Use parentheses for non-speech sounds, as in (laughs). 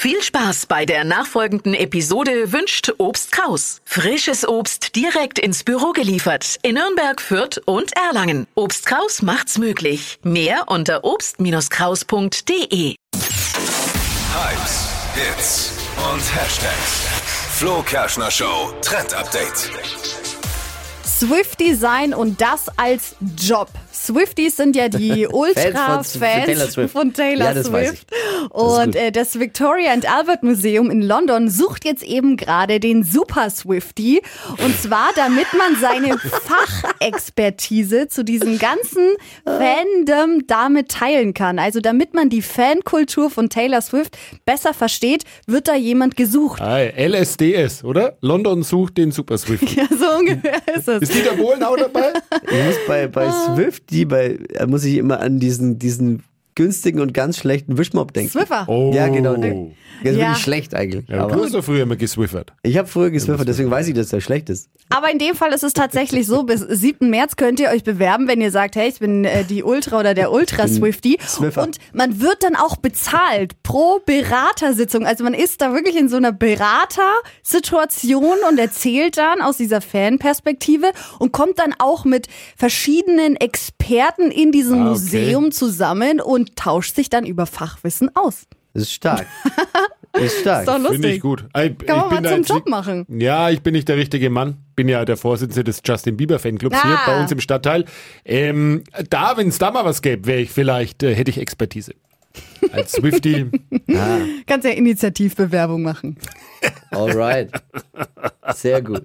Viel Spaß bei der nachfolgenden Episode wünscht Obst Kraus. Frisches Obst direkt ins Büro geliefert in Nürnberg, Fürth und Erlangen. Obst Kraus macht's möglich. Mehr unter obst-kraus.de. Hypes, Hits und Hashtags. Flo Kerschner Show Trend Update. Swifty sein und das als Job. Swifties sind ja die (laughs) Ultra-Fans von Taylor Swift. von Taylor Ja, das weiß Swift. ich. Und äh, das Victoria and Albert Museum in London sucht jetzt eben gerade den Super Swifty. Und zwar, damit man seine (laughs) Fachexpertise zu diesem ganzen Fandom damit teilen kann. Also damit man die Fankultur von Taylor Swift besser versteht, wird da jemand gesucht. Ah, LSDS, oder? London sucht den Super Swift. (laughs) Ja, so ungefähr ist es. Ist Dieter Bohlen auch dabei? Ich muss bei, bei Ah. Swift, die bei, da muss ich immer an diesen, diesen günstigen und ganz schlechten Wischmob denken. Swiffer. Oh. Ja, genau. Der, der ist Ja. wirklich schlecht eigentlich. Ja, du hast doch früher immer geswiffert. ich habe früher geswiffert, deswegen weiß ich, dass der schlecht ist. Aber in dem Fall ist es tatsächlich so, bis 7. März könnt ihr euch bewerben, wenn ihr sagt, hey, ich bin äh, die Ultra oder der Ultra Swifty. Swiffer. Und man wird dann auch bezahlt pro Beratersitzung. Also man ist da wirklich in so einer Beratersituation und erzählt dann aus dieser Fanperspektive und kommt dann auch mit verschiedenen Experten in diesem Ah, okay. Museum zusammen und tauscht sich dann über Fachwissen aus. Das ist stark. (laughs) Das ist stark. Ist doch lustig. Finde ich gut. Ich, Kann man ich bin mal da zum Job machen. Ja, ich bin nicht der richtige Mann. Bin ja der Vorsitzende des Justin Bieber Fanclubs hier Ah. bei uns im Stadtteil. Ähm, da, wenn es da mal was gäbe, wäre ich vielleicht, äh, hätte ich Expertise. Als Swifty. (laughs) Kannst ja Initiativbewerbung machen. Alright. Sehr gut.